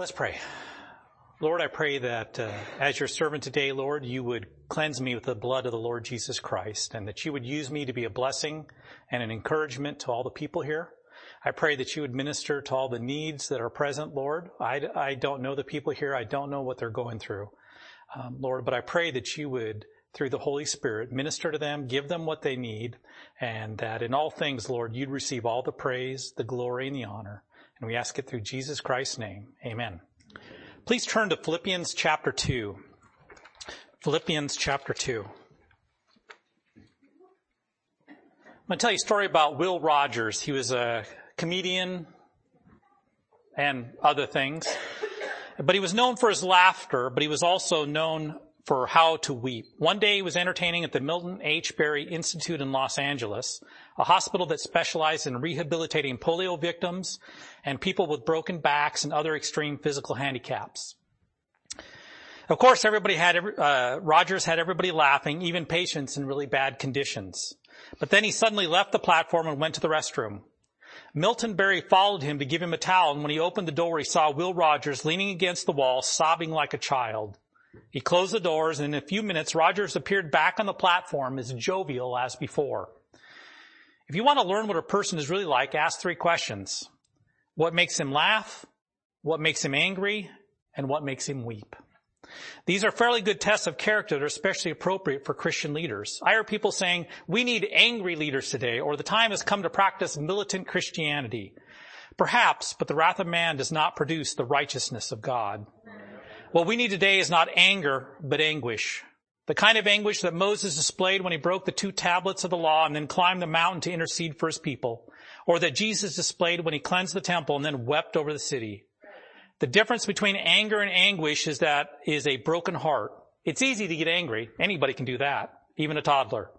Let's pray. Lord, I pray that uh, as your servant today, Lord, you would cleanse me with the blood of the Lord Jesus Christ and that you would use me to be a blessing and an encouragement to all the people here. I pray that you would minister to all the needs that are present, Lord. I, I don't know the people here. I don't know what they're going through, um, Lord, but I pray that you would, through the Holy Spirit, minister to them, give them what they need, and that in all things, Lord, you'd receive all the praise, the glory, and the honor. And we ask it through Jesus Christ's name. Amen. Please turn to Philippians chapter 2. Philippians chapter 2. I'm going to tell you a story about Will Rogers. He was a comedian and other things. But he was known for his laughter, but he was also known for how to weep. One day he was entertaining at the Milton H. Berry Institute in Los Angeles, a hospital that specialized in rehabilitating polio victims and people with broken backs and other extreme physical handicaps. Of course, everybody had, uh, Rogers had everybody laughing, even patients in really bad conditions. But then he suddenly left the platform and went to the restroom. Milton Berry followed him to give him a towel, and when he opened the door, he saw Will Rogers leaning against the wall, sobbing like a child. He closed the doors, and in a few minutes, Rogers appeared back on the platform as jovial as before. If you want to learn what a person is really like, ask three questions. What makes him laugh? What makes him angry? And what makes him weep? These are fairly good tests of character that are especially appropriate for Christian leaders. I hear people saying, we need angry leaders today, or the time has come to practice militant Christianity. Perhaps, but the wrath of man does not produce the righteousness of God. What we need today is not anger, but anguish. The kind of anguish that Moses displayed when he broke the two tablets of the law and then climbed the mountain to intercede for his people. Or that Jesus displayed when he cleansed the temple and then wept over the city. The difference between anger and anguish is that is a broken heart. It's easy to get angry. Anybody can do that, even a toddler.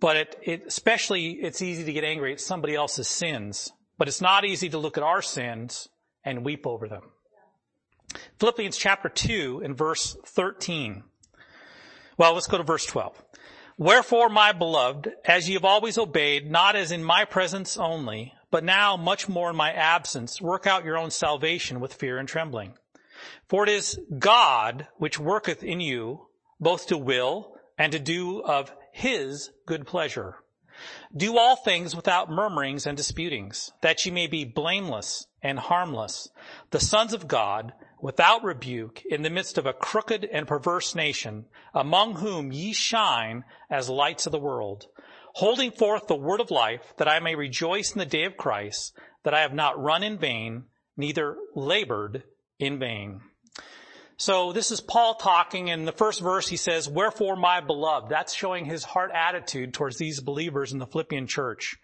But it, it, especially it's easy to get angry at somebody else's sins. But it's not easy to look at our sins and weep over them. Philippians chapter 2 and verse 13. Well, let's go to verse 12. Wherefore, my beloved, as ye have always obeyed, not as in my presence only, but now much more in my absence, work out your own salvation with fear and trembling. For it is God which worketh in you, both to will and to do of his good pleasure. Do all things without murmurings and disputings, that ye may be blameless and harmless, the sons of God, without rebuke in the midst of a crooked and perverse nation, among whom ye shine as lights of the world, holding forth the word of life, that I may rejoice in the day of Christ, that I have not run in vain, neither labored in vain. So this is Paul talking. In the first verse, he says, wherefore my beloved. That's showing his heart attitude towards these believers in the Philippian church.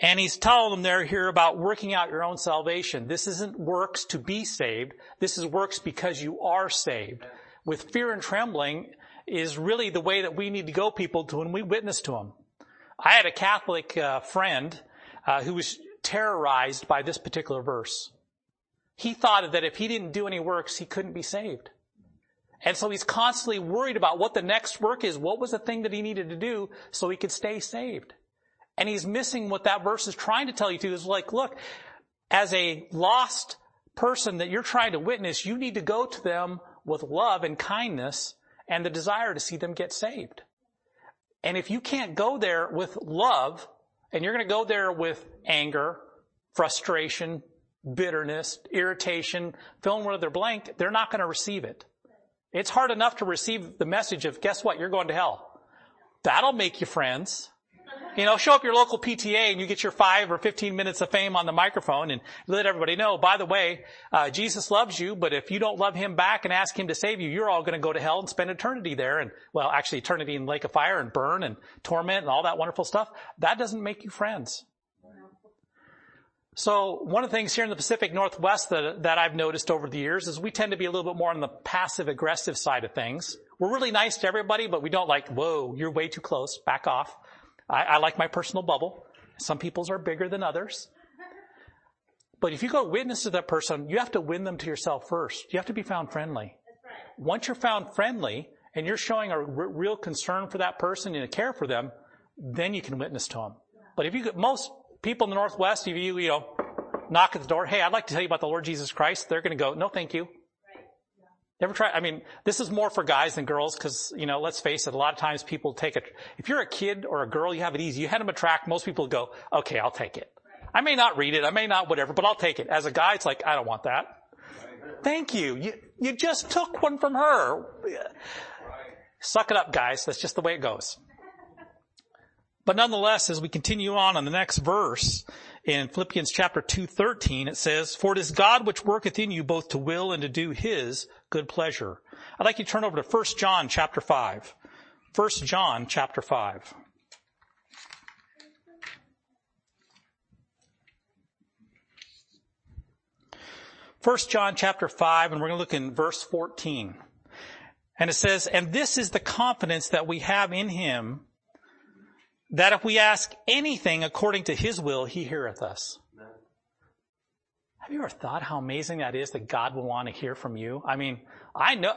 And he's telling them there here about working out your own salvation. This isn't works to be saved. This is works because you are saved. With fear and trembling is really the way that we need to go people to when we witness to them. I had a Catholic uh, friend uh, who was terrorized by this particular verse. He thought that if he didn't do any works, he couldn't be saved. And so he's constantly worried about what the next work is. What was the thing that he needed to do so he could stay saved? And he's missing what that verse is trying to tell you to is like, look, as a lost person that you're trying to witness, you need to go to them with love and kindness and the desire to see them get saved. And if you can't go there with love and you're going to go there with anger, frustration, bitterness, irritation, fill in where they're blank, they're not going to receive it. It's hard enough to receive the message of, guess what? You're going to hell. That'll make you friends. You know, show up your local PTA and you get your five or 15 minutes of fame on the microphone and let everybody know, by the way, uh, Jesus loves you, but if you don't love him back and ask him to save you, you're all going to go to hell and spend eternity there and, well, actually eternity in lake of fire and burn and torment and all that wonderful stuff. That doesn't make you friends. So one of the things here in the Pacific Northwest that, that I've noticed over the years is we tend to be a little bit more on the passive aggressive side of things. We're really nice to everybody, but we don't like, whoa, you're way too close, back off. I, I like my personal bubble. Some people's are bigger than others. But if you go witness to that person, you have to win them to yourself first. You have to be found friendly. Once you're found friendly and you're showing a r- real concern for that person and a care for them, then you can witness to them. But if you get most people in the Northwest, if you, you know, knock at the door. Hey, I'd like to tell you about the Lord Jesus Christ. They're going to go, no, thank you. Ever try? I mean, this is more for guys than girls because, you know, let's face it, a lot of times people take it. If you're a kid or a girl, you have it easy. You hand them a track, most people go, okay, I'll take it. I may not read it, I may not whatever, but I'll take it. As a guy, it's like, I don't want that. Thank you. You, you just took one from her. Suck it up, guys. That's just the way it goes. But nonetheless, as we continue on in the next verse, in Philippians chapter 2, 13, it says, For it is God which worketh in you both to will and to do his good pleasure. I'd like you to turn over to 1 John chapter 5. 1 John chapter 5. First John chapter 5, and we're going to look in verse 14. And it says, And this is the confidence that we have in him, that if we ask anything according to his will, he heareth us. Have you ever thought how amazing that is that God will want to hear from you? I mean, I know,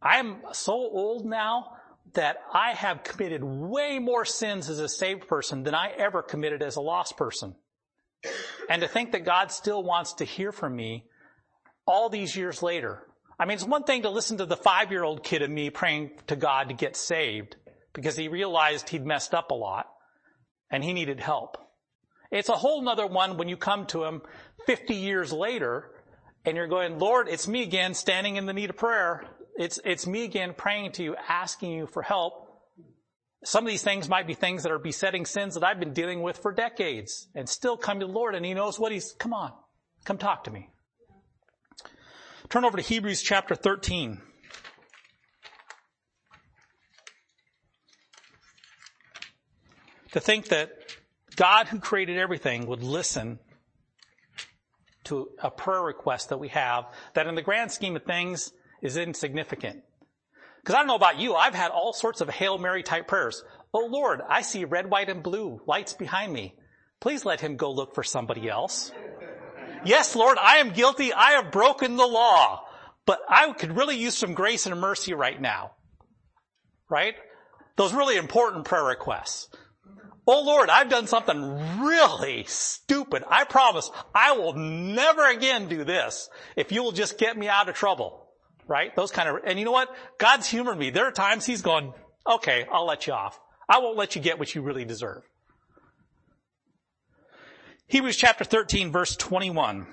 I'm so old now that I have committed way more sins as a saved person than I ever committed as a lost person. And to think that God still wants to hear from me all these years later. I mean, it's one thing to listen to the five year old kid of me praying to God to get saved because he realized he'd messed up a lot and he needed help. It's a whole nother one when you come to him 50 years later and you're going, Lord, it's me again standing in the need of prayer. It's, it's me again praying to you, asking you for help. Some of these things might be things that are besetting sins that I've been dealing with for decades and still come to the Lord and he knows what he's, come on, come talk to me. Turn over to Hebrews chapter 13. To think that God who created everything would listen to a prayer request that we have that in the grand scheme of things is insignificant. Because I don't know about you, I've had all sorts of Hail Mary type prayers. Oh Lord, I see red, white, and blue lights behind me. Please let him go look for somebody else. Yes, Lord, I am guilty. I have broken the law, but I could really use some grace and mercy right now. Right? Those really important prayer requests. Oh Lord, I've done something really stupid. I promise I will never again do this if you will just get me out of trouble. Right? Those kind of, and you know what? God's humored me. There are times He's gone, okay, I'll let you off. I won't let you get what you really deserve. Hebrews chapter 13 verse 21.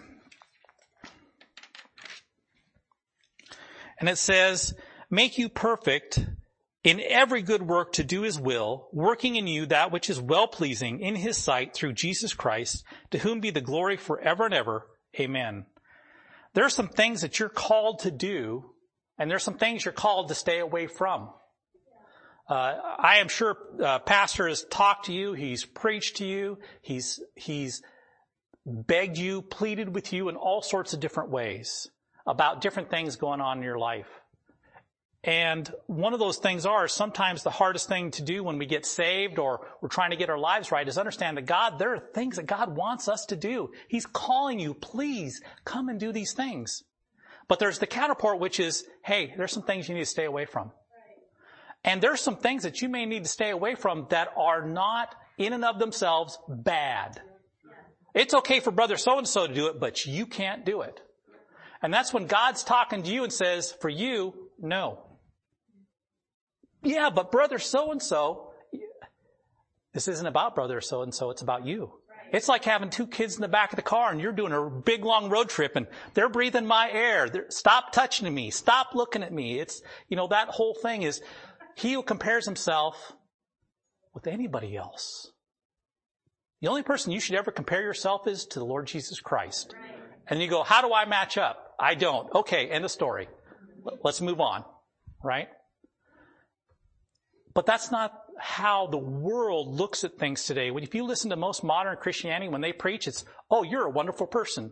And it says, make you perfect in every good work to do his will, working in you that which is well pleasing in his sight through Jesus Christ, to whom be the glory forever and ever. Amen. There are some things that you're called to do, and there's some things you're called to stay away from. Uh, I am sure uh, Pastor has talked to you. He's preached to you. He's he's begged you, pleaded with you in all sorts of different ways about different things going on in your life. And one of those things are sometimes the hardest thing to do when we get saved or we're trying to get our lives right is understand that God, there are things that God wants us to do. He's calling you, please come and do these things. But there's the counterpart, which is, hey, there's some things you need to stay away from. And there's some things that you may need to stay away from that are not in and of themselves bad. It's okay for brother so and so to do it, but you can't do it. And that's when God's talking to you and says, for you, no. Yeah, but brother so and so, this isn't about brother so and so, it's about you. It's like having two kids in the back of the car and you're doing a big long road trip and they're breathing my air. They're, stop touching me. Stop looking at me. It's, you know, that whole thing is he who compares himself with anybody else. The only person you should ever compare yourself is to the Lord Jesus Christ. And you go, how do I match up? I don't. Okay, end of story. Let's move on. Right? But that's not how the world looks at things today. When If you listen to most modern Christianity, when they preach, it's, oh, you're a wonderful person.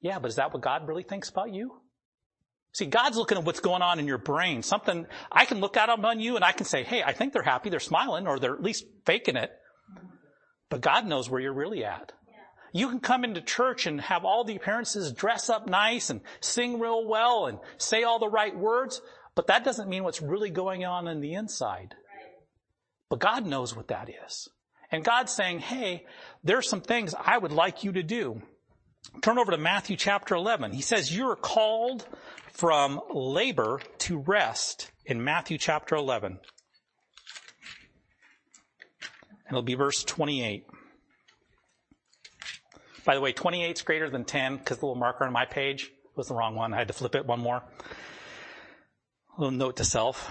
Yeah, but is that what God really thinks about you? See, God's looking at what's going on in your brain. Something, I can look out on you and I can say, hey, I think they're happy, they're smiling, or they're at least faking it. But God knows where you're really at. You can come into church and have all the appearances, dress up nice and sing real well and say all the right words, but that doesn't mean what's really going on in the inside. But God knows what that is. And God's saying, hey, there's some things I would like you to do. Turn over to Matthew chapter 11. He says, you are called from labor to rest in Matthew chapter 11. And it'll be verse 28. By the way, 28 is greater than 10 because the little marker on my page was the wrong one. I had to flip it one more. Little note to self.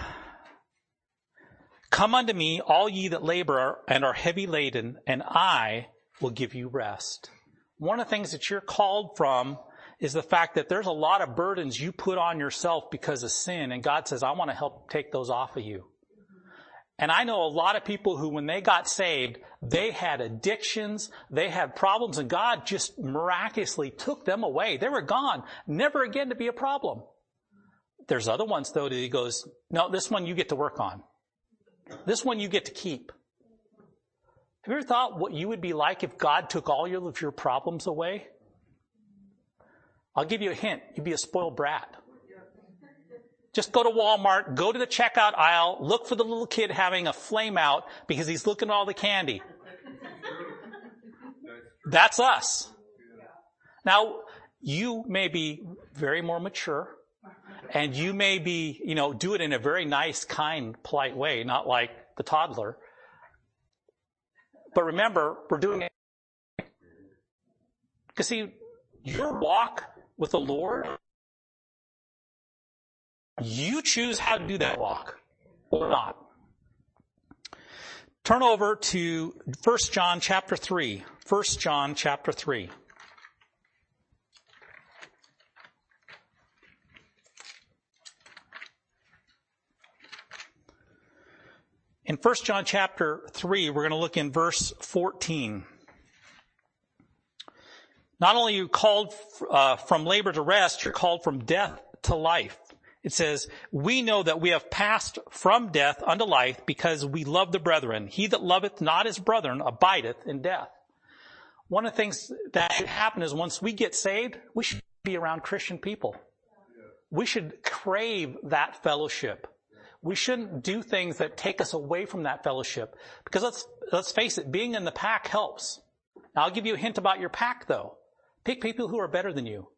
Come unto me, all ye that labor and are heavy laden, and I will give you rest. One of the things that you're called from is the fact that there's a lot of burdens you put on yourself because of sin, and God says, I want to help take those off of you. And I know a lot of people who, when they got saved, they had addictions, they had problems, and God just miraculously took them away. They were gone, never again to be a problem. There's other ones though that he goes, no, this one you get to work on. This one you get to keep. Have you ever thought what you would be like if God took all of your problems away? I'll give you a hint. You'd be a spoiled brat. Just go to Walmart, go to the checkout aisle, look for the little kid having a flame out because he's looking at all the candy. That's us. Now, you may be very more mature and you may be, you know, do it in a very nice, kind, polite way, not like the toddler. But remember, we're doing it. Because see, your walk with the Lord, you choose how to do that walk or not. Turn over to 1 John chapter 3. 1 John chapter 3. In 1 John chapter 3, we're going to look in verse 14. Not only are you called uh, from labor to rest, you're called from death to life. It says, we know that we have passed from death unto life because we love the brethren. He that loveth not his brethren abideth in death. One of the things that should happen is once we get saved, we should be around Christian people. We should crave that fellowship we shouldn't do things that take us away from that fellowship. Because let's, let's face it, being in the pack helps. Now I'll give you a hint about your pack though. Pick people who are better than you.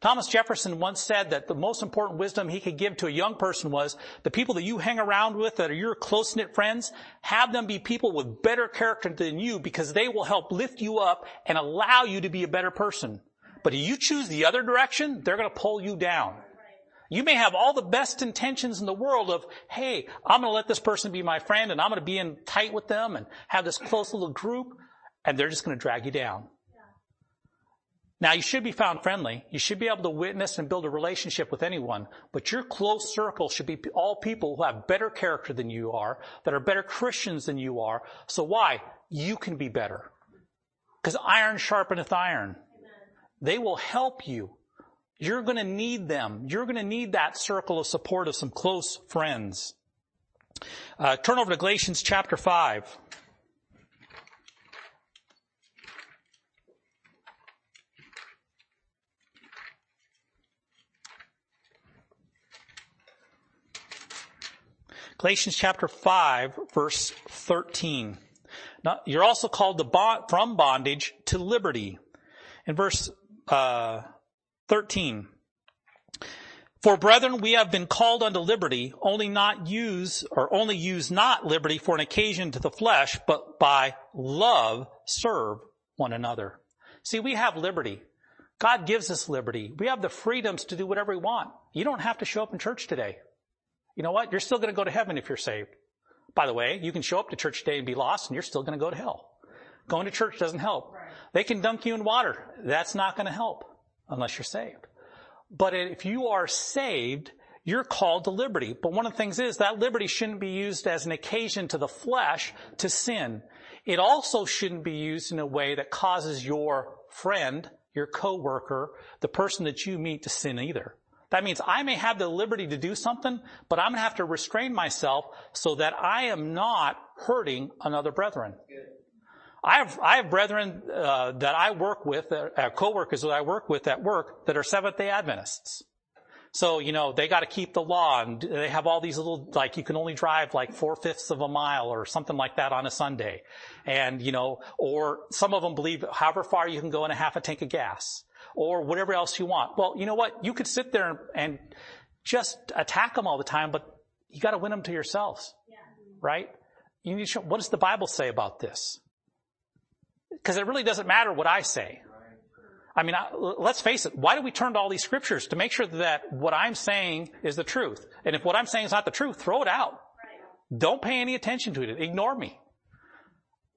Thomas Jefferson once said that the most important wisdom he could give to a young person was the people that you hang around with that are your close-knit friends, have them be people with better character than you because they will help lift you up and allow you to be a better person. But if you choose the other direction, they're going to pull you down. You may have all the best intentions in the world of, hey, I'm going to let this person be my friend and I'm going to be in tight with them and have this close little group and they're just going to drag you down. Now you should be found friendly. You should be able to witness and build a relationship with anyone, but your close circle should be all people who have better character than you are, that are better Christians than you are. So why? You can be better. Because iron sharpeneth iron. They will help you. You're to need them. You're to need that circle of support of some close friends. Uh, turn over to Galatians chapter 5. Galatians chapter 5 verse 13. Now, you're also called bond, from bondage to liberty. In verse, uh, 13. For brethren, we have been called unto liberty, only not use, or only use not liberty for an occasion to the flesh, but by love serve one another. See, we have liberty. God gives us liberty. We have the freedoms to do whatever we want. You don't have to show up in church today. You know what? You're still going to go to heaven if you're saved. By the way, you can show up to church today and be lost and you're still going to go to hell. Going to church doesn't help. They can dunk you in water. That's not going to help unless you're saved. But if you are saved, you're called to liberty. But one of the things is that liberty shouldn't be used as an occasion to the flesh to sin. It also shouldn't be used in a way that causes your friend, your coworker, the person that you meet to sin either. That means I may have the liberty to do something, but I'm going to have to restrain myself so that I am not hurting another brethren. I have, I have brethren uh, that I work with, uh, coworkers that I work with at work that are Seventh day Adventists. So, you know, they got to keep the law and they have all these little, like, you can only drive like four fifths of a mile or something like that on a Sunday. And, you know, or some of them believe however far you can go in a half a tank of gas or whatever else you want. Well, you know what? You could sit there and just attack them all the time, but you got to win them to yourselves. Yeah. Right? You need to show, what does the Bible say about this? Because it really doesn't matter what I say. I mean, let's face it. Why do we turn to all these scriptures to make sure that what I'm saying is the truth? And if what I'm saying is not the truth, throw it out. Don't pay any attention to it. Ignore me.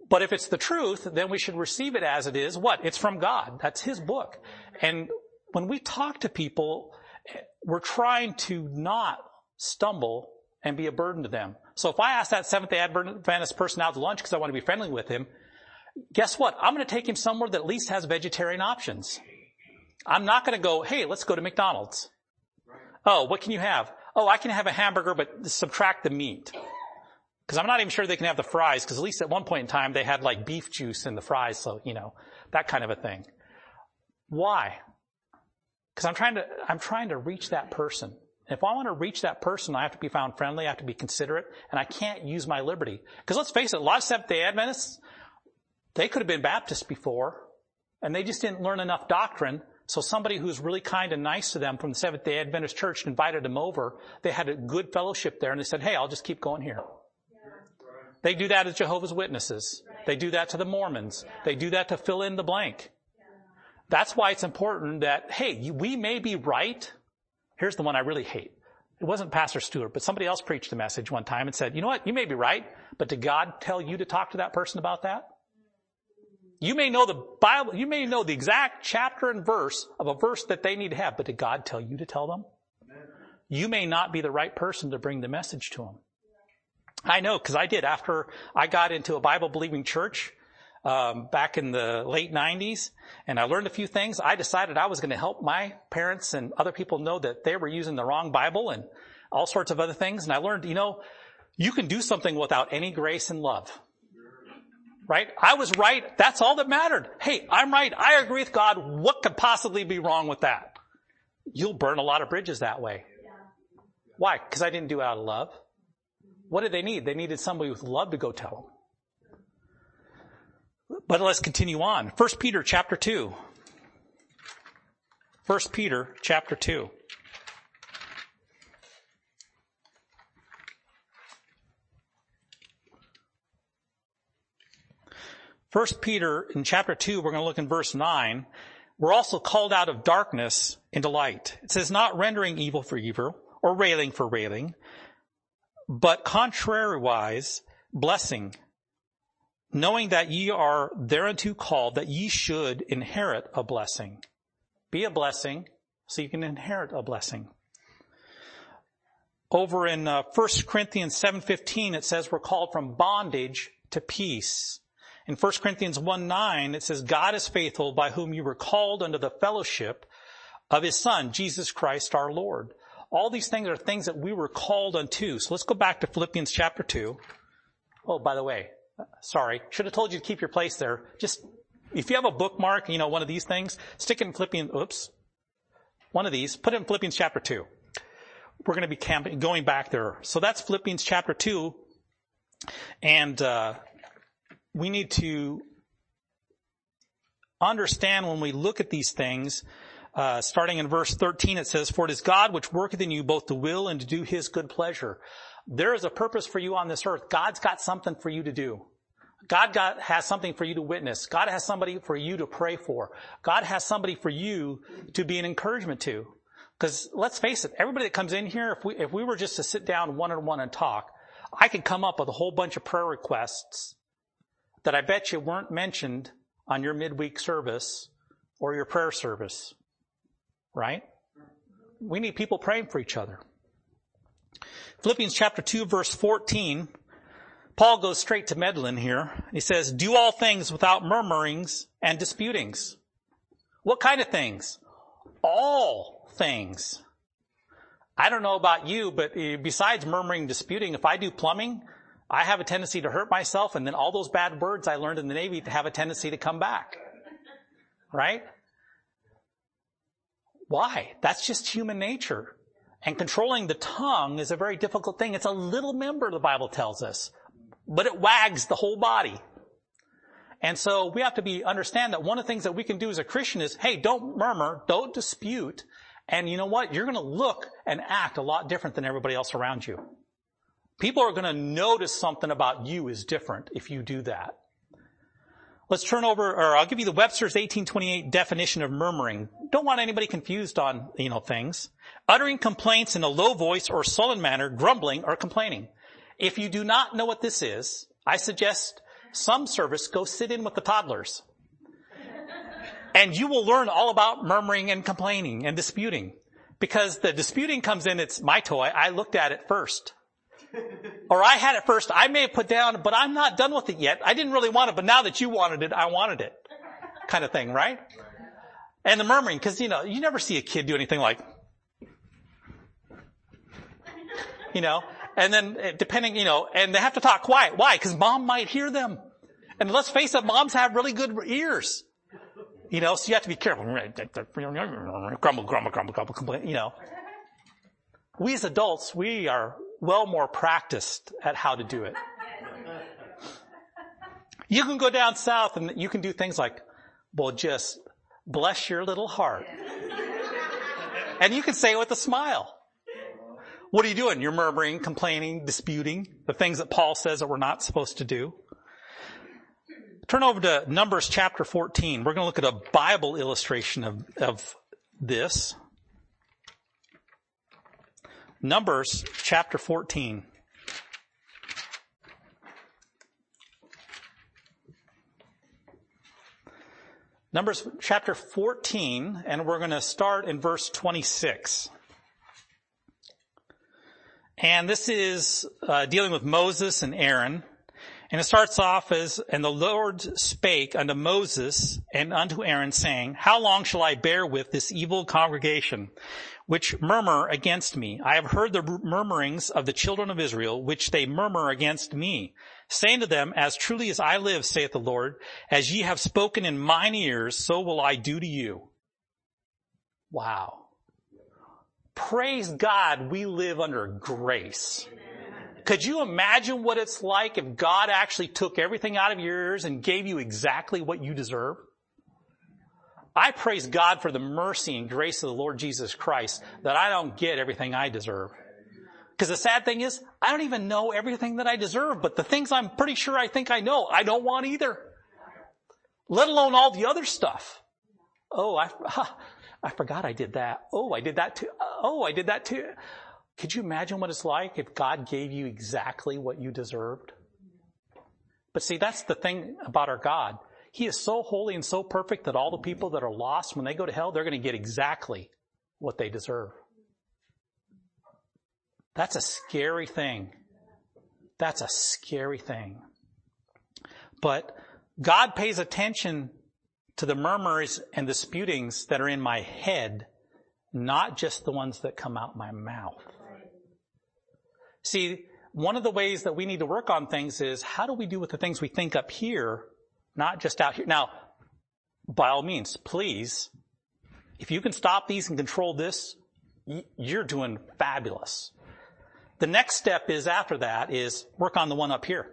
But if it's the truth, then we should receive it as it is. What? It's from God. That's His book. And when we talk to people, eh, we're trying to not stumble and be a burden to them. So if I ask that Seventh day Adventist person out to lunch because I want to be friendly with him, guess what? I'm going to take him somewhere that at least has vegetarian options. I'm not going to go, hey, let's go to McDonald's. Oh, what can you have? Oh, I can have a hamburger, but subtract the meat. Because I'm not even sure they can have the fries, because at least at one point in time they had like beef juice in the fries, so, you know, that kind of a thing. Why? Because I'm trying to, I'm trying to reach that person. If I want to reach that person, I have to be found friendly, I have to be considerate, and I can't use my liberty. Because let's face it, a lot of Seventh-day Adventists, they could have been Baptists before, and they just didn't learn enough doctrine. So somebody who's really kind and nice to them from the Seventh day Adventist church invited them over. They had a good fellowship there and they said, hey, I'll just keep going here. They do that as Jehovah's Witnesses. They do that to the Mormons. They do that to fill in the blank. That's why it's important that, hey, we may be right. Here's the one I really hate. It wasn't Pastor Stewart, but somebody else preached a message one time and said, you know what? You may be right, but did God tell you to talk to that person about that? You may know the Bible, you may know the exact chapter and verse of a verse that they need to have, but did God tell you to tell them? You may not be the right person to bring the message to them. I know, because I did. After I got into a Bible believing church um, back in the late 90s, and I learned a few things, I decided I was going to help my parents and other people know that they were using the wrong Bible and all sorts of other things. And I learned, you know, you can do something without any grace and love right? I was right. That's all that mattered. Hey, I'm right. I agree with God. What could possibly be wrong with that? You'll burn a lot of bridges that way. Why? Because I didn't do it out of love. What did they need? They needed somebody with love to go tell them. But let's continue on. First Peter chapter 2. First Peter chapter 2. 1 Peter in chapter 2, we're going to look in verse 9. We're also called out of darkness into light. It says, not rendering evil for evil or railing for railing, but contrariwise blessing, knowing that ye are thereunto called that ye should inherit a blessing. Be a blessing so you can inherit a blessing. Over in uh, 1 Corinthians 7:15 it says we're called from bondage to peace. In 1 Corinthians 1 9, it says, God is faithful by whom you were called unto the fellowship of his son, Jesus Christ our Lord. All these things are things that we were called unto. So let's go back to Philippians chapter 2. Oh, by the way, sorry, should have told you to keep your place there. Just, if you have a bookmark, you know, one of these things, stick it in Philippians, oops, one of these, put it in Philippians chapter 2. We're going to be camping, going back there. So that's Philippians chapter 2. And, uh, we need to understand when we look at these things, uh, starting in verse 13, it says, For it is God which worketh in you both to will and to do his good pleasure. There is a purpose for you on this earth. God's got something for you to do. God got, has something for you to witness. God has somebody for you to pray for. God has somebody for you to be an encouragement to. Because let's face it, everybody that comes in here, if we, if we were just to sit down one on one and talk, I could come up with a whole bunch of prayer requests that I bet you weren't mentioned on your midweek service or your prayer service. Right? We need people praying for each other. Philippians chapter 2 verse 14, Paul goes straight to meddling here. He says, do all things without murmurings and disputings. What kind of things? All things. I don't know about you, but besides murmuring, disputing, if I do plumbing, I have a tendency to hurt myself and then all those bad words I learned in the Navy have a tendency to come back. Right? Why? That's just human nature. And controlling the tongue is a very difficult thing. It's a little member, the Bible tells us, but it wags the whole body. And so we have to be, understand that one of the things that we can do as a Christian is, hey, don't murmur, don't dispute, and you know what? You're gonna look and act a lot different than everybody else around you. People are gonna notice something about you is different if you do that. Let's turn over, or I'll give you the Webster's 1828 definition of murmuring. Don't want anybody confused on, you know, things. Uttering complaints in a low voice or sullen manner, grumbling or complaining. If you do not know what this is, I suggest some service go sit in with the toddlers. And you will learn all about murmuring and complaining and disputing. Because the disputing comes in, it's my toy, I looked at it first. or I had it first. I may have put down, but I'm not done with it yet. I didn't really want it, but now that you wanted it, I wanted it. Kind of thing, right? And the murmuring, because you know, you never see a kid do anything like, you know, and then eh, depending, you know, and they have to talk quiet. Why? Because mom might hear them. And let's face it, moms have really good ears. You know, so you have to be careful. Grumble, grumble, grumble, grumble, complain, you know. We as adults, we are well more practiced at how to do it. You can go down south and you can do things like, well, just bless your little heart. And you can say it with a smile. What are you doing? You're murmuring, complaining, disputing the things that Paul says that we're not supposed to do. Turn over to Numbers chapter 14. We're going to look at a Bible illustration of, of this. Numbers chapter 14. Numbers chapter 14, and we're going to start in verse 26. And this is uh, dealing with Moses and Aaron. And it starts off as, and the Lord spake unto Moses and unto Aaron saying, how long shall I bear with this evil congregation, which murmur against me? I have heard the murmurings of the children of Israel, which they murmur against me, saying to them, as truly as I live, saith the Lord, as ye have spoken in mine ears, so will I do to you. Wow. Praise God, we live under grace. Could you imagine what it's like if God actually took everything out of your ears and gave you exactly what you deserve? I praise God for the mercy and grace of the Lord Jesus Christ that I don't get everything I deserve. Because the sad thing is, I don't even know everything that I deserve, but the things I'm pretty sure I think I know, I don't want either. Let alone all the other stuff. Oh, I, I forgot I did that. Oh, I did that too. Oh, I did that too. Could you imagine what it's like if God gave you exactly what you deserved? But see, that's the thing about our God. He is so holy and so perfect that all the people that are lost, when they go to hell, they're going to get exactly what they deserve. That's a scary thing. That's a scary thing. But God pays attention to the murmurs and disputings that are in my head, not just the ones that come out my mouth. See, one of the ways that we need to work on things is how do we do with the things we think up here, not just out here? Now, by all means, please, if you can stop these and control this, you're doing fabulous. The next step is after that is work on the one up here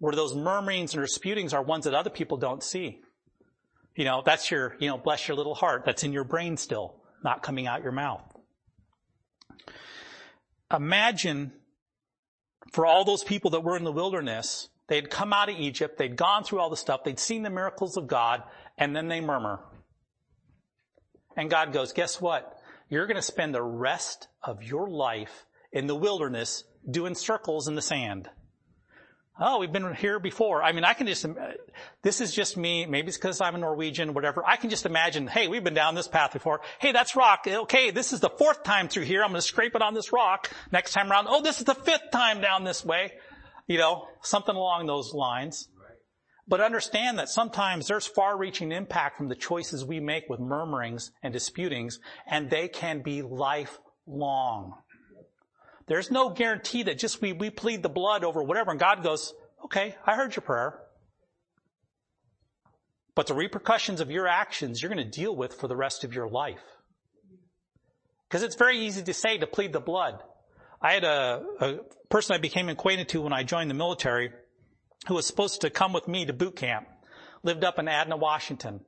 where those murmurings and disputings are ones that other people don't see. You know, that's your, you know, bless your little heart. That's in your brain still, not coming out your mouth. Imagine for all those people that were in the wilderness, they'd come out of Egypt, they'd gone through all the stuff, they'd seen the miracles of God, and then they murmur. And God goes, guess what? You're going to spend the rest of your life in the wilderness doing circles in the sand. Oh, we've been here before. I mean, I can just, this is just me. Maybe it's because I'm a Norwegian, whatever. I can just imagine, hey, we've been down this path before. Hey, that's rock. Okay, this is the fourth time through here. I'm going to scrape it on this rock. Next time around, oh, this is the fifth time down this way. You know, something along those lines. But understand that sometimes there's far reaching impact from the choices we make with murmurings and disputings, and they can be lifelong. There's no guarantee that just we, we plead the blood over whatever and God goes, okay, I heard your prayer. But the repercussions of your actions you're going to deal with for the rest of your life. Because it's very easy to say to plead the blood. I had a, a person I became acquainted to when I joined the military who was supposed to come with me to boot camp. Lived up in Adna, Washington.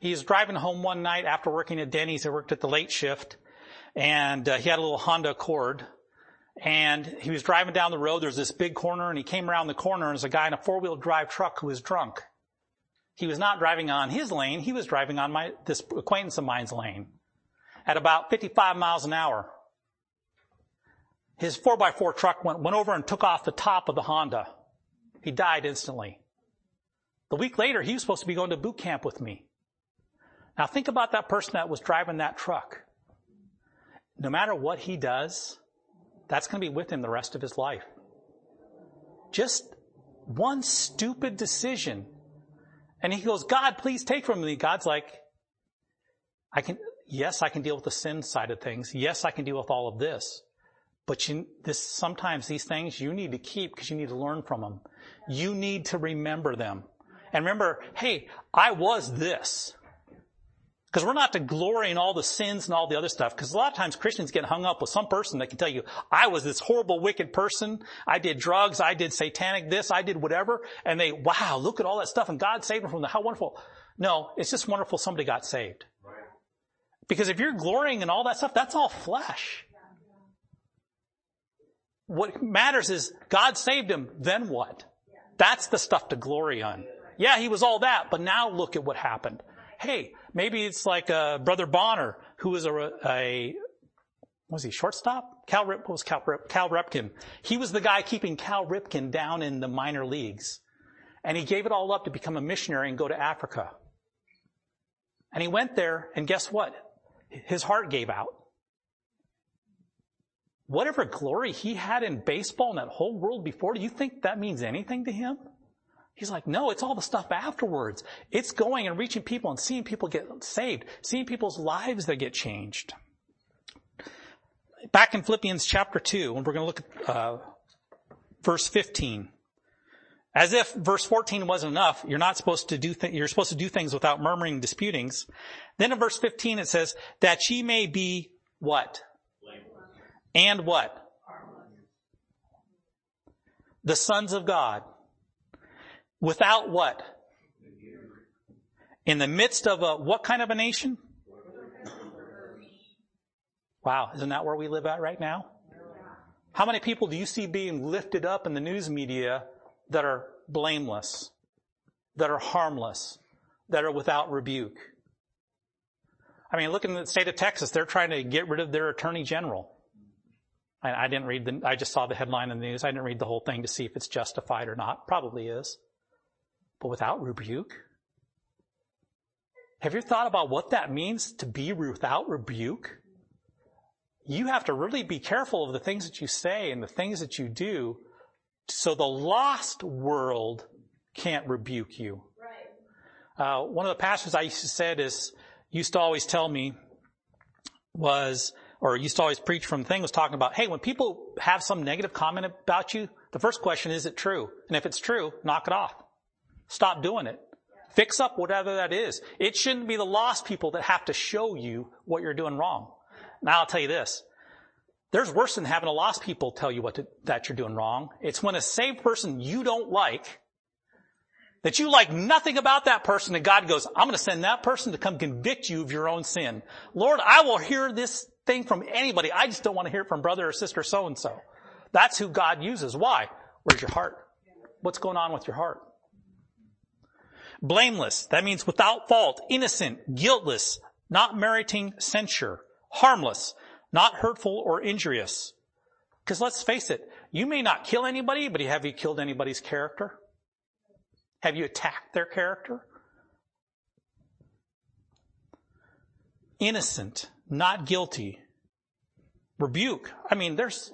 He was driving home one night after working at Denny's. He worked at the late shift and uh, he had a little Honda Accord and he was driving down the road. There's this big corner and he came around the corner and there's a guy in a four wheel drive truck who was drunk. He was not driving on his lane. He was driving on my, this acquaintance of mine's lane at about 55 miles an hour. His 4x4 truck went, went over and took off the top of the Honda. He died instantly. The week later, he was supposed to be going to boot camp with me. Now think about that person that was driving that truck. No matter what he does, that's going to be with him the rest of his life. Just one stupid decision. And he goes, God, please take from me. God's like, I can, yes, I can deal with the sin side of things. Yes, I can deal with all of this. But you, this, sometimes these things you need to keep because you need to learn from them. You need to remember them. And remember, hey, I was this. Because we're not to glory in all the sins and all the other stuff. Because a lot of times Christians get hung up with some person that can tell you, I was this horrible, wicked person. I did drugs. I did satanic this. I did whatever. And they, wow, look at all that stuff. And God saved them from the, how wonderful. No, it's just wonderful somebody got saved. Because if you're glorying in all that stuff, that's all flesh. What matters is God saved him, then what? That's the stuff to glory on. Yeah, he was all that, but now look at what happened. Hey, maybe it's like uh, Brother Bonner, who was a, a was he shortstop? Cal Rip was Cal, Cal Ripken. He was the guy keeping Cal Ripken down in the minor leagues. And he gave it all up to become a missionary and go to Africa. And he went there, and guess what? His heart gave out whatever glory he had in baseball and that whole world before, do you think that means anything to him? He's like, no, it's all the stuff afterwards. It's going and reaching people and seeing people get saved, seeing people's lives that get changed. Back in Philippians chapter 2, and we're going to look at uh, verse 15. As if verse 14 wasn't enough, you're not supposed to do th- you're supposed to do things without murmuring disputings. Then in verse 15 it says, that ye may be what? And what? The sons of God. Without what? In the midst of a, what kind of a nation? Wow, isn't that where we live at right now? How many people do you see being lifted up in the news media that are blameless, that are harmless, that are without rebuke? I mean, look in the state of Texas, they're trying to get rid of their attorney general. I, I didn't read the, I just saw the headline in the news. I didn't read the whole thing to see if it's justified or not. Probably is. But without rebuke? Have you thought about what that means to be without rebuke? You have to really be careful of the things that you say and the things that you do so the lost world can't rebuke you. Right. Uh, one of the pastors I used to said is, used to always tell me was, or used to always preach from thing was talking about, hey, when people have some negative comment about you, the first question is it true? And if it's true, knock it off. Stop doing it. Fix up whatever that is. It shouldn't be the lost people that have to show you what you're doing wrong. Now I'll tell you this. There's worse than having a lost people tell you what to, that you're doing wrong. It's when a saved person you don't like, that you like nothing about that person and God goes, I'm going to send that person to come convict you of your own sin. Lord, I will hear this thing from anybody. I just don't want to hear it from brother or sister so and so. That's who God uses. Why? Where's your heart? What's going on with your heart? Blameless. That means without fault, innocent, guiltless, not meriting censure, harmless, not hurtful or injurious. Because let's face it, you may not kill anybody, but have you killed anybody's character? Have you attacked their character? Innocent, not guilty. Rebuke. I mean, there's,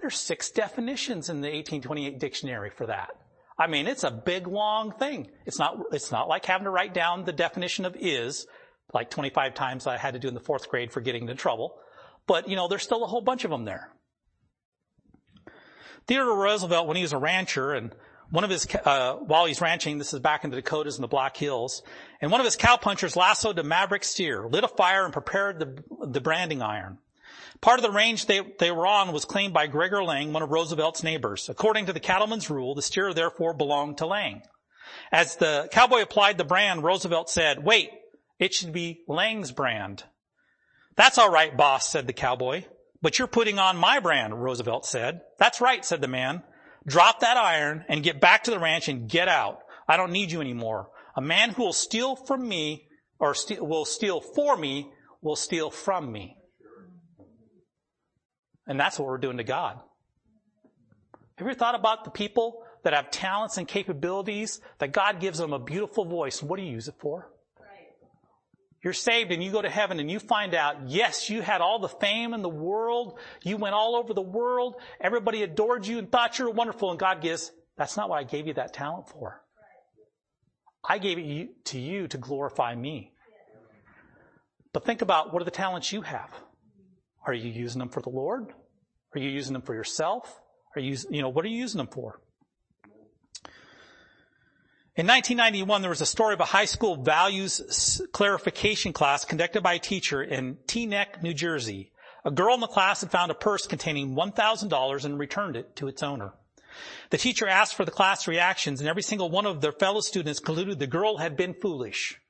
there's six definitions in the 1828 dictionary for that. I mean, it's a big long thing. It's not, it's not like having to write down the definition of is, like 25 times I had to do in the fourth grade for getting into trouble. But, you know, there's still a whole bunch of them there. Theodore Roosevelt, when he was a rancher and one of his, uh, while he's ranching, this is back in the Dakotas and the Black Hills, and one of his cowpunchers lassoed a maverick steer, lit a fire, and prepared the, the branding iron. Part of the range they, they were on was claimed by Gregor Lang, one of Roosevelt's neighbors. According to the cattleman's rule, the steer therefore belonged to Lang. As the cowboy applied the brand, Roosevelt said, wait, it should be Lang's brand. That's all right, boss, said the cowboy. But you're putting on my brand, Roosevelt said. That's right, said the man. Drop that iron and get back to the ranch and get out. I don't need you anymore. A man who will steal from me or st- will steal for me will steal from me. And that's what we're doing to God. Have you thought about the people that have talents and capabilities that God gives them a beautiful voice? What do you use it for? You're saved and you go to heaven and you find out, yes, you had all the fame in the world. You went all over the world. Everybody adored you and thought you were wonderful. And God gives, that's not what I gave you that talent for. I gave it to you to glorify me. But think about what are the talents you have? Are you using them for the Lord? Are you using them for yourself? Are you, you know, what are you using them for? In 1991, there was a story of a high school values clarification class conducted by a teacher in Teaneck, New Jersey. A girl in the class had found a purse containing $1,000 and returned it to its owner. The teacher asked for the class reactions and every single one of their fellow students concluded the girl had been foolish.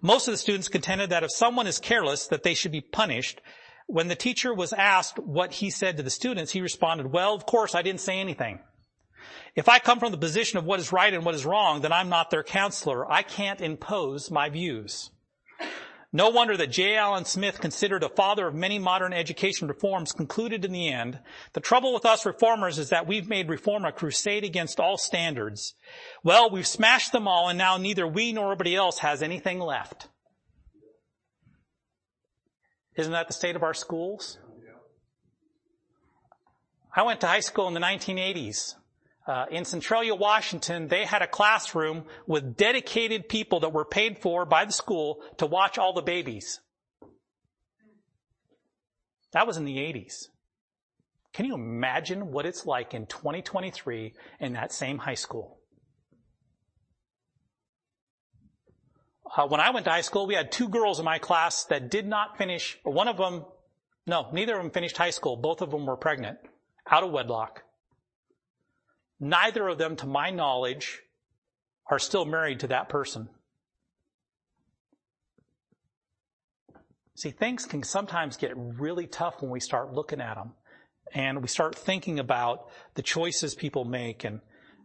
Most of the students contended that if someone is careless, that they should be punished. When the teacher was asked what he said to the students, he responded, well, of course, I didn't say anything. If I come from the position of what is right and what is wrong, then I'm not their counselor. I can't impose my views. No wonder that J. Allen Smith, considered a father of many modern education reforms, concluded in the end, the trouble with us reformers is that we've made reform a crusade against all standards. Well, we've smashed them all and now neither we nor anybody else has anything left. Isn't that the state of our schools? I went to high school in the 1980s. Uh, in Centralia, Washington, they had a classroom with dedicated people that were paid for by the school to watch all the babies. That was in the 80s. Can you imagine what it's like in 2023 in that same high school? Uh, when I went to high school, we had two girls in my class that did not finish, one of them, no, neither of them finished high school. Both of them were pregnant, out of wedlock. Neither of them, to my knowledge, are still married to that person. See, things can sometimes get really tough when we start looking at them and we start thinking about the choices people make and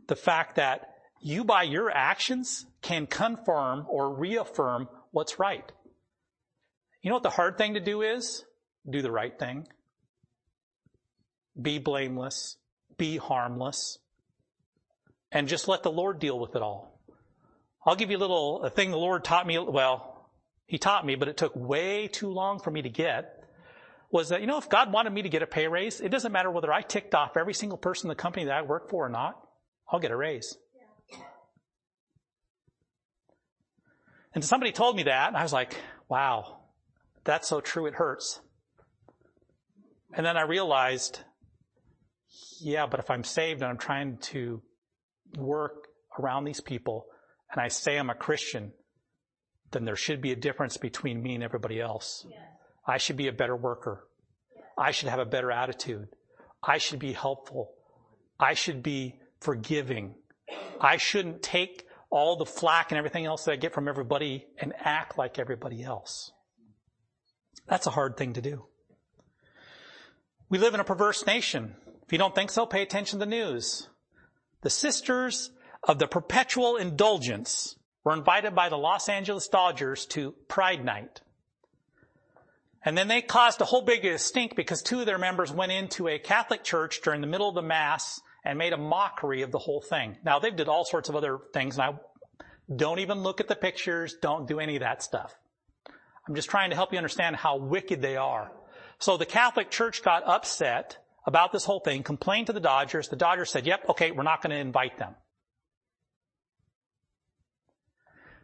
the fact that you by your actions can confirm or reaffirm what's right. You know what the hard thing to do is? Do the right thing. Be blameless. Be harmless and just let the Lord deal with it all. I'll give you a little a thing the Lord taught me. Well, He taught me, but it took way too long for me to get. Was that you know if God wanted me to get a pay raise, it doesn't matter whether I ticked off every single person in the company that I work for or not. I'll get a raise. And somebody told me that, and I was like, wow, that's so true, it hurts. And then I realized, yeah, but if I'm saved and I'm trying to work around these people and I say I'm a Christian, then there should be a difference between me and everybody else. Yes. I should be a better worker. Yes. I should have a better attitude. I should be helpful. I should be forgiving. I shouldn't take all the flack and everything else that I get from everybody and act like everybody else. That's a hard thing to do. We live in a perverse nation. If you don't think so, pay attention to the news. The Sisters of the Perpetual Indulgence were invited by the Los Angeles Dodgers to Pride Night. And then they caused a whole big stink because two of their members went into a Catholic church during the middle of the Mass and made a mockery of the whole thing. Now they've did all sorts of other things and I don't even look at the pictures, don't do any of that stuff. I'm just trying to help you understand how wicked they are. So the Catholic Church got upset about this whole thing, complained to the Dodgers. The Dodgers said, yep, okay, we're not going to invite them.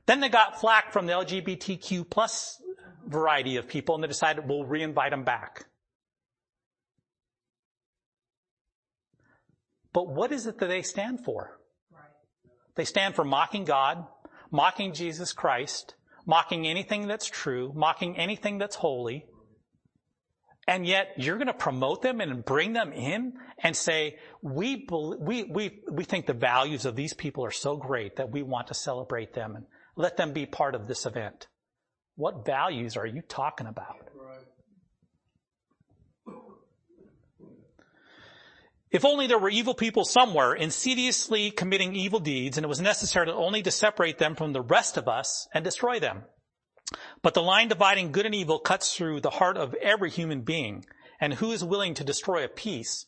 Then they got flack from the LGBTQ plus variety of people and they decided we'll re-invite them back. But what is it that they stand for? They stand for mocking God, mocking Jesus Christ, mocking anything that's true, mocking anything that's holy, and yet you're going to promote them and bring them in and say, we, we, we, we think the values of these people are so great that we want to celebrate them and let them be part of this event. What values are you talking about? If only there were evil people somewhere insidiously committing evil deeds and it was necessary only to separate them from the rest of us and destroy them. But the line dividing good and evil cuts through the heart of every human being. And who is willing to destroy a piece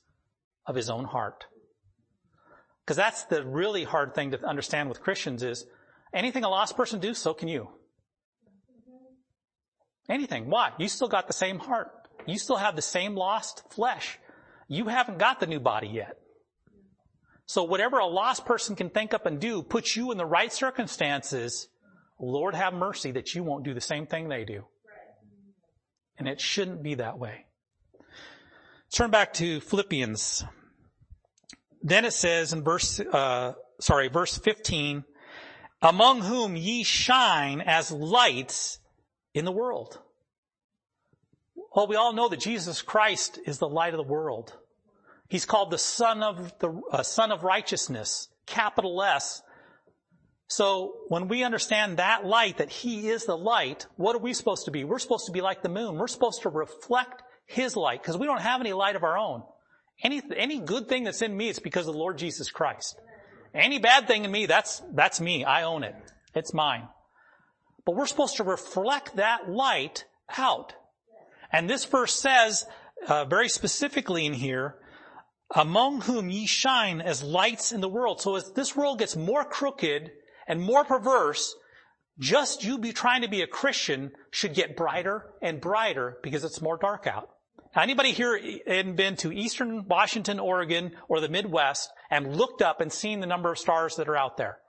of his own heart? Because that's the really hard thing to understand with Christians is anything a lost person do, so can you. Anything. Why? You still got the same heart. You still have the same lost flesh. You haven't got the new body yet. So whatever a lost person can think up and do puts you in the right circumstances Lord have mercy that you won't do the same thing they do. And it shouldn't be that way. Turn back to Philippians. Then it says in verse, uh, sorry, verse 15, among whom ye shine as lights in the world. Well, we all know that Jesus Christ is the light of the world. He's called the Sun of the uh, Sun of righteousness, capital S, so when we understand that light, that He is the light, what are we supposed to be? We're supposed to be like the moon. We're supposed to reflect His light because we don't have any light of our own. Any, any good thing that's in me, it's because of the Lord Jesus Christ. Any bad thing in me, that's, that's me. I own it. It's mine. But we're supposed to reflect that light out. And this verse says, uh, very specifically in here, among whom ye shine as lights in the world. So as this world gets more crooked, and more perverse, just you be trying to be a Christian should get brighter and brighter because it's more dark out. Now, Anybody here been to Eastern Washington, Oregon, or the Midwest and looked up and seen the number of stars that are out there?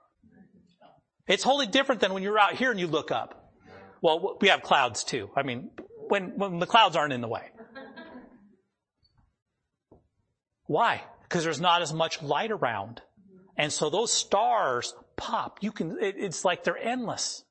It's wholly different than when you're out here and you look up. Well, we have clouds too. I mean, when, when the clouds aren't in the way. Why? Because there's not as much light around. And so those stars pop. You can, it, it's like they're endless.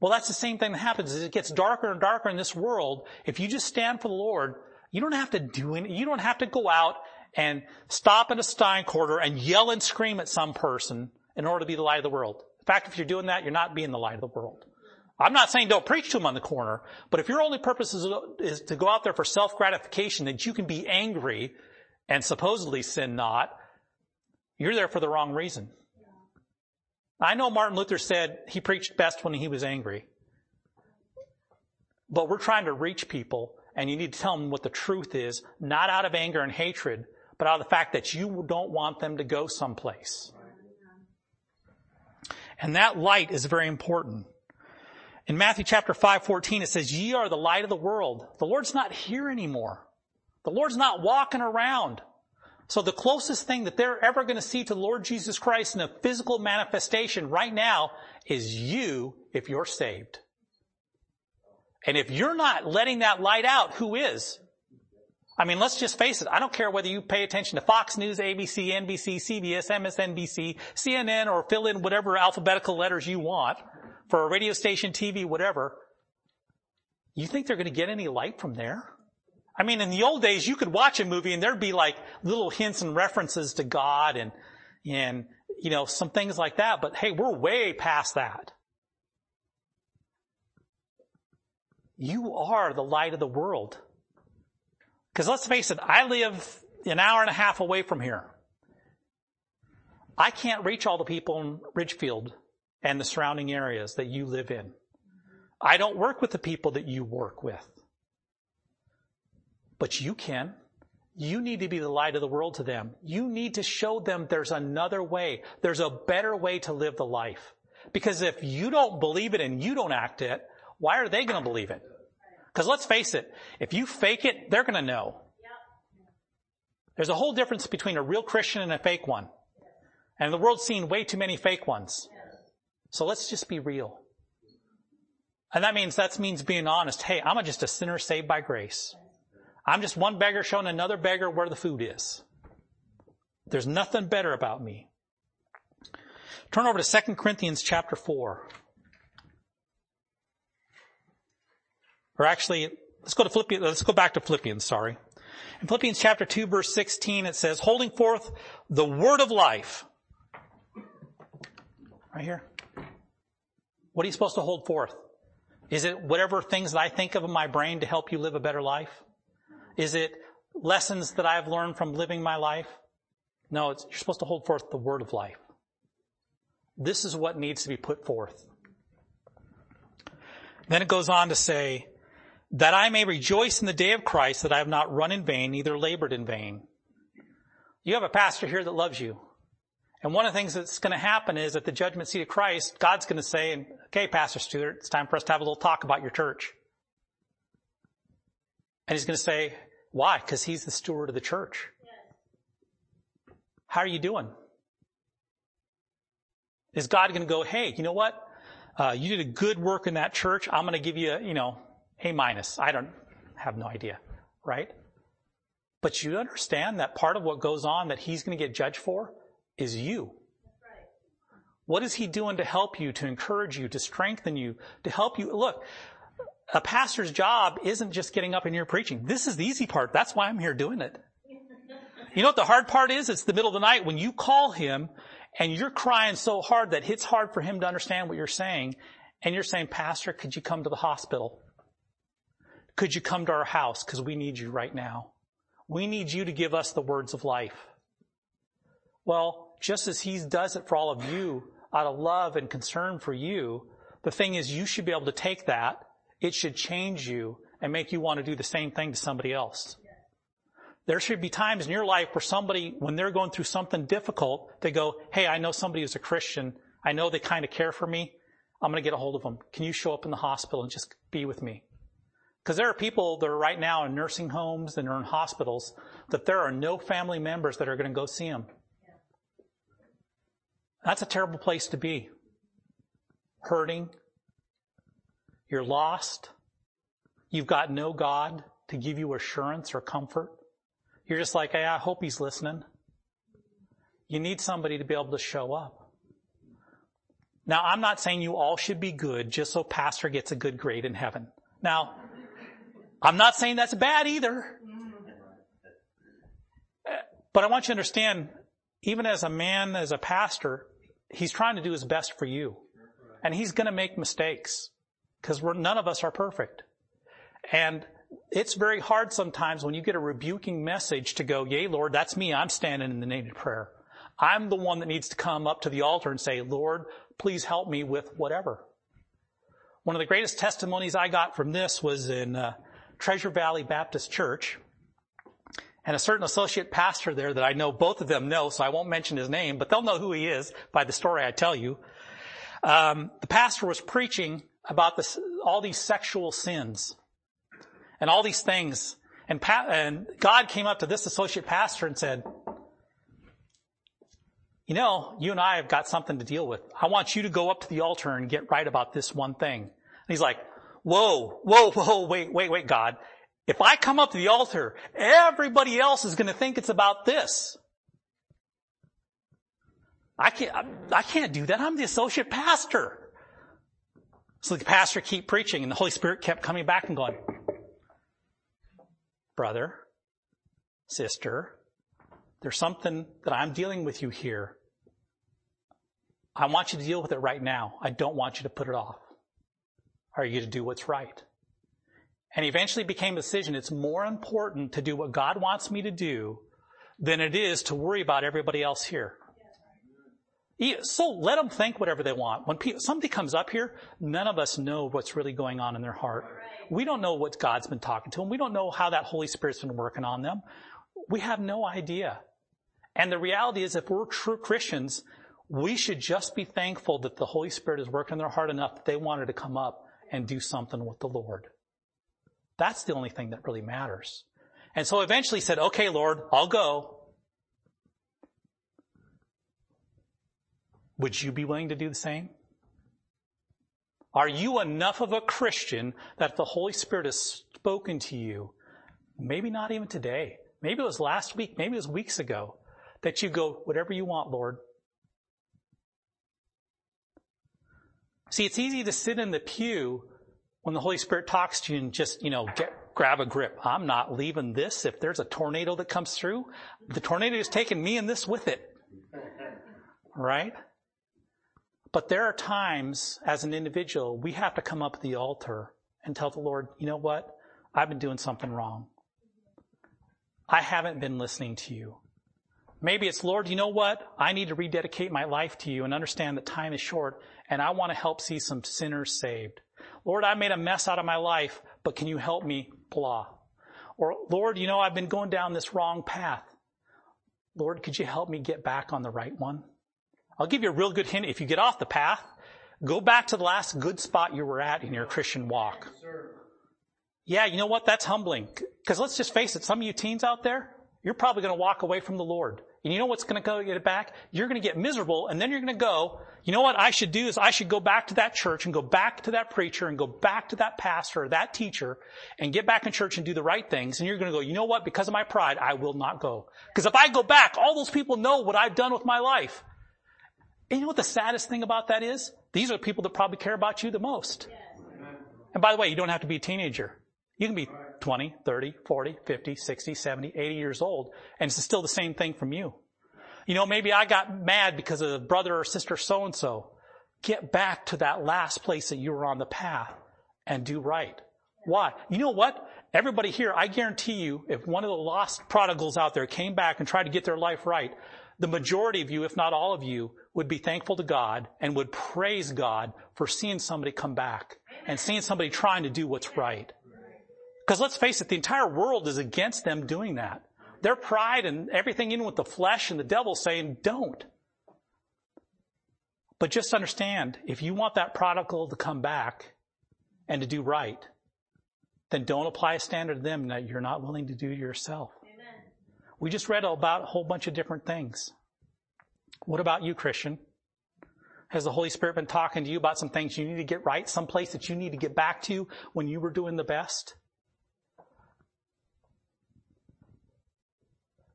Well, that's the same thing that happens as it gets darker and darker in this world. If you just stand for the Lord, you don't have to do any, you don't have to go out and stop in a Stein quarter and yell and scream at some person in order to be the light of the world. In fact, if you're doing that, you're not being the light of the world. I'm not saying don't preach to them on the corner, but if your only purpose is, is to go out there for self-gratification that you can be angry and supposedly sin not, you're there for the wrong reason. I know Martin Luther said he preached best when he was angry. But we're trying to reach people and you need to tell them what the truth is, not out of anger and hatred, but out of the fact that you don't want them to go someplace. And that light is very important. In Matthew chapter 5, 14, it says, ye are the light of the world. The Lord's not here anymore. The Lord's not walking around. So the closest thing that they're ever going to see to Lord Jesus Christ in a physical manifestation right now is you if you're saved. And if you're not letting that light out, who is? I mean, let's just face it. I don't care whether you pay attention to Fox News, ABC, NBC, CBS, MSNBC, CNN, or fill in whatever alphabetical letters you want for a radio station, TV, whatever. You think they're going to get any light from there? I mean, in the old days, you could watch a movie and there'd be like little hints and references to God and, and, you know, some things like that. But hey, we're way past that. You are the light of the world. Cause let's face it, I live an hour and a half away from here. I can't reach all the people in Ridgefield and the surrounding areas that you live in. I don't work with the people that you work with. But you can. You need to be the light of the world to them. You need to show them there's another way. There's a better way to live the life. Because if you don't believe it and you don't act it, why are they going to believe it? Because let's face it, if you fake it, they're going to know. There's a whole difference between a real Christian and a fake one. And the world's seen way too many fake ones. So let's just be real. And that means, that means being honest. Hey, I'm just a sinner saved by grace. I'm just one beggar showing another beggar where the food is. There's nothing better about me. Turn over to 2 Corinthians chapter 4. Or actually, let's go to Philippians, let's go back to Philippians, sorry. In Philippians chapter 2 verse 16 it says, holding forth the word of life. Right here. What are you supposed to hold forth? Is it whatever things that I think of in my brain to help you live a better life? Is it lessons that I've learned from living my life? No, you're supposed to hold forth the word of life. This is what needs to be put forth. Then it goes on to say, that I may rejoice in the day of Christ that I have not run in vain, neither labored in vain. You have a pastor here that loves you. And one of the things that's going to happen is at the judgment seat of Christ, God's going to say, okay, Pastor Stewart, it's time for us to have a little talk about your church. And he's going to say, why? Because he's the steward of the church. How are you doing? Is God going to go, hey, you know what? Uh, you did a good work in that church. I'm going to give you, a, you know, A minus. I don't have no idea, right? But you understand that part of what goes on that he's going to get judged for is you. What is he doing to help you, to encourage you, to strengthen you, to help you? Look, a pastor's job isn't just getting up and you're preaching. This is the easy part. That's why I'm here doing it. You know what the hard part is? It's the middle of the night when you call him and you're crying so hard that it's hard for him to understand what you're saying. And you're saying, Pastor, could you come to the hospital? Could you come to our house? Cause we need you right now. We need you to give us the words of life. Well, just as he does it for all of you out of love and concern for you, the thing is you should be able to take that it should change you and make you want to do the same thing to somebody else. There should be times in your life where somebody, when they're going through something difficult, they go, Hey, I know somebody who's a Christian. I know they kind of care for me. I'm going to get a hold of them. Can you show up in the hospital and just be with me? Because there are people that are right now in nursing homes and are in hospitals that there are no family members that are going to go see them. That's a terrible place to be. Hurting, you're lost. You've got no God to give you assurance or comfort. You're just like, hey, I hope he's listening. You need somebody to be able to show up. Now, I'm not saying you all should be good just so pastor gets a good grade in heaven. Now, I'm not saying that's bad either. But I want you to understand, even as a man, as a pastor, he's trying to do his best for you. And he's going to make mistakes because none of us are perfect. And it's very hard sometimes when you get a rebuking message to go, yay, Lord, that's me. I'm standing in the need of prayer. I'm the one that needs to come up to the altar and say, Lord, please help me with whatever. One of the greatest testimonies I got from this was in uh, Treasure Valley Baptist Church. And a certain associate pastor there that I know both of them know, so I won't mention his name, but they'll know who he is by the story I tell you. Um, the pastor was preaching about this, all these sexual sins and all these things. And, pa- and God came up to this associate pastor and said, you know, you and I have got something to deal with. I want you to go up to the altar and get right about this one thing. And he's like, whoa, whoa, whoa, wait, wait, wait, God. If I come up to the altar, everybody else is going to think it's about this. I can't, I can't do that. I'm the associate pastor. So the pastor kept preaching and the Holy Spirit kept coming back and going, brother, sister, there's something that I'm dealing with you here. I want you to deal with it right now. I don't want you to put it off. Are you to do what's right? And eventually became a decision. It's more important to do what God wants me to do than it is to worry about everybody else here. So let them think whatever they want. When people, somebody comes up here, none of us know what's really going on in their heart. We don't know what God's been talking to them. We don't know how that Holy Spirit's been working on them. We have no idea. And the reality is if we're true Christians, we should just be thankful that the Holy Spirit is working in their heart enough that they wanted to come up and do something with the Lord. That's the only thing that really matters. And so eventually he said, okay, Lord, I'll go. Would you be willing to do the same? Are you enough of a Christian that the Holy Spirit has spoken to you? Maybe not even today. Maybe it was last week. Maybe it was weeks ago that you go, whatever you want, Lord. See, it's easy to sit in the pew when the Holy Spirit talks to you and just, you know, get, grab a grip. I'm not leaving this. If there's a tornado that comes through, the tornado is taking me and this with it. Right? But there are times as an individual, we have to come up at the altar and tell the Lord, you know what? I've been doing something wrong. I haven't been listening to you. Maybe it's, Lord, you know what? I need to rededicate my life to you and understand that time is short and I want to help see some sinners saved. Lord, I made a mess out of my life, but can you help me? Blah. Or, Lord, you know, I've been going down this wrong path. Lord, could you help me get back on the right one? I'll give you a real good hint. If you get off the path, go back to the last good spot you were at in your Christian walk. Yeah, you know what? That's humbling. Cause let's just face it, some of you teens out there, you're probably going to walk away from the Lord. And you know what's going to go get it back? You're going to get miserable and then you're going to go, you know what I should do is I should go back to that church and go back to that preacher and go back to that pastor or that teacher and get back in church and do the right things. And you're going to go, you know what? Because of my pride, I will not go. Because if I go back, all those people know what I've done with my life. And you know what the saddest thing about that is? These are the people that probably care about you the most. And by the way, you don't have to be a teenager. You can be 20, 30, 40, 50, 60, 70, 80 years old, and it's still the same thing from you. You know, maybe I got mad because of the brother or sister so and so. Get back to that last place that you were on the path and do right. Why? You know what? Everybody here, I guarantee you, if one of the lost prodigals out there came back and tried to get their life right, the majority of you, if not all of you, would be thankful to God and would praise God for seeing somebody come back and seeing somebody trying to do what's right. Because let's face it, the entire world is against them doing that. Their pride and everything in with the flesh and the devil saying, don't. But just understand, if you want that prodigal to come back and to do right, then don't apply a standard to them that you're not willing to do to yourself. Amen. We just read about a whole bunch of different things. What about you, Christian? Has the Holy Spirit been talking to you about some things you need to get right, some place that you need to get back to when you were doing the best?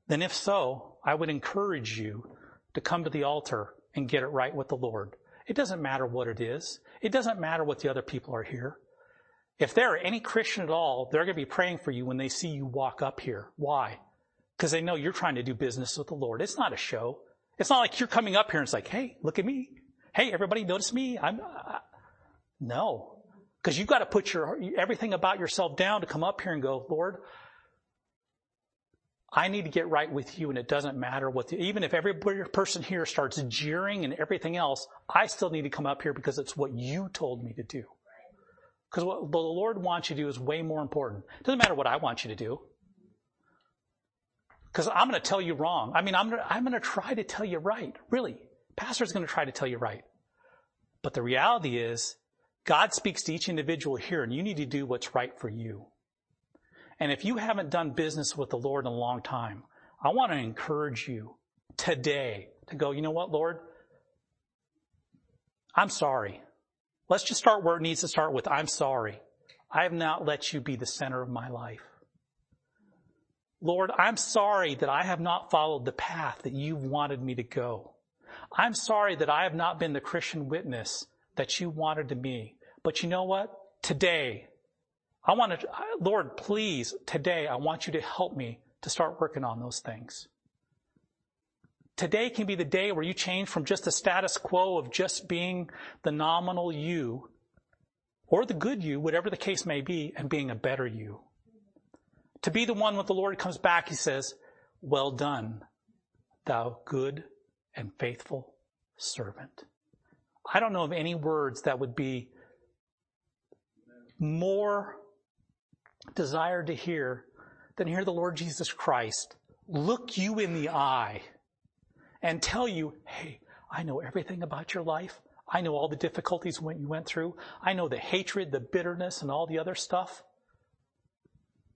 Then if so, I would encourage you to come to the altar and get it right with the Lord. It doesn't matter what it is. It doesn't matter what the other people are here. If there are any Christian at all, they're going to be praying for you when they see you walk up here. Why? Because they know you're trying to do business with the Lord. It's not a show. It's not like you're coming up here and it's like, hey, look at me. Hey, everybody notice me. I'm, uh, no. Because you've got to put your, everything about yourself down to come up here and go, Lord, I need to get right with you and it doesn't matter what, the, even if every person here starts jeering and everything else, I still need to come up here because it's what you told me to do. Because what the Lord wants you to do is way more important. It doesn't matter what I want you to do. Because I'm going to tell you wrong. I mean, I'm going to, I'm going to try to tell you right. Really. Pastor's going to try to tell you right. But the reality is, God speaks to each individual here and you need to do what's right for you. And if you haven't done business with the Lord in a long time, I want to encourage you today to go, you know what, Lord? I'm sorry. Let's just start where it needs to start with, I'm sorry. I have not let you be the center of my life. Lord, I'm sorry that I have not followed the path that you wanted me to go. I'm sorry that I have not been the Christian witness that you wanted to be. But you know what? Today, I want to, Lord, please, today, I want you to help me to start working on those things. Today can be the day where you change from just the status quo of just being the nominal you or the good you, whatever the case may be, and being a better you. To be the one when the Lord comes back, he says, well done, thou good and faithful servant. I don't know of any words that would be more desired to hear than hear the Lord Jesus Christ look you in the eye and tell you, hey, I know everything about your life. I know all the difficulties you went through. I know the hatred, the bitterness, and all the other stuff.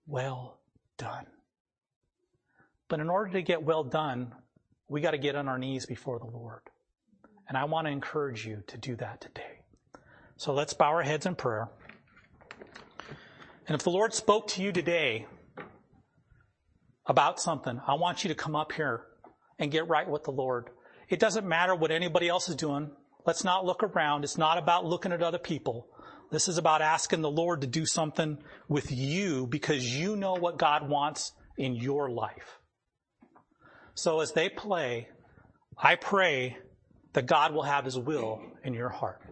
Well done. But in order to get well done, we got to get on our knees before the Lord. And I want to encourage you to do that today. So let's bow our heads in prayer. And if the Lord spoke to you today about something, I want you to come up here and get right with the Lord. It doesn't matter what anybody else is doing. Let's not look around. It's not about looking at other people. This is about asking the Lord to do something with you because you know what God wants in your life. So as they play, I pray that God will have his will in your heart.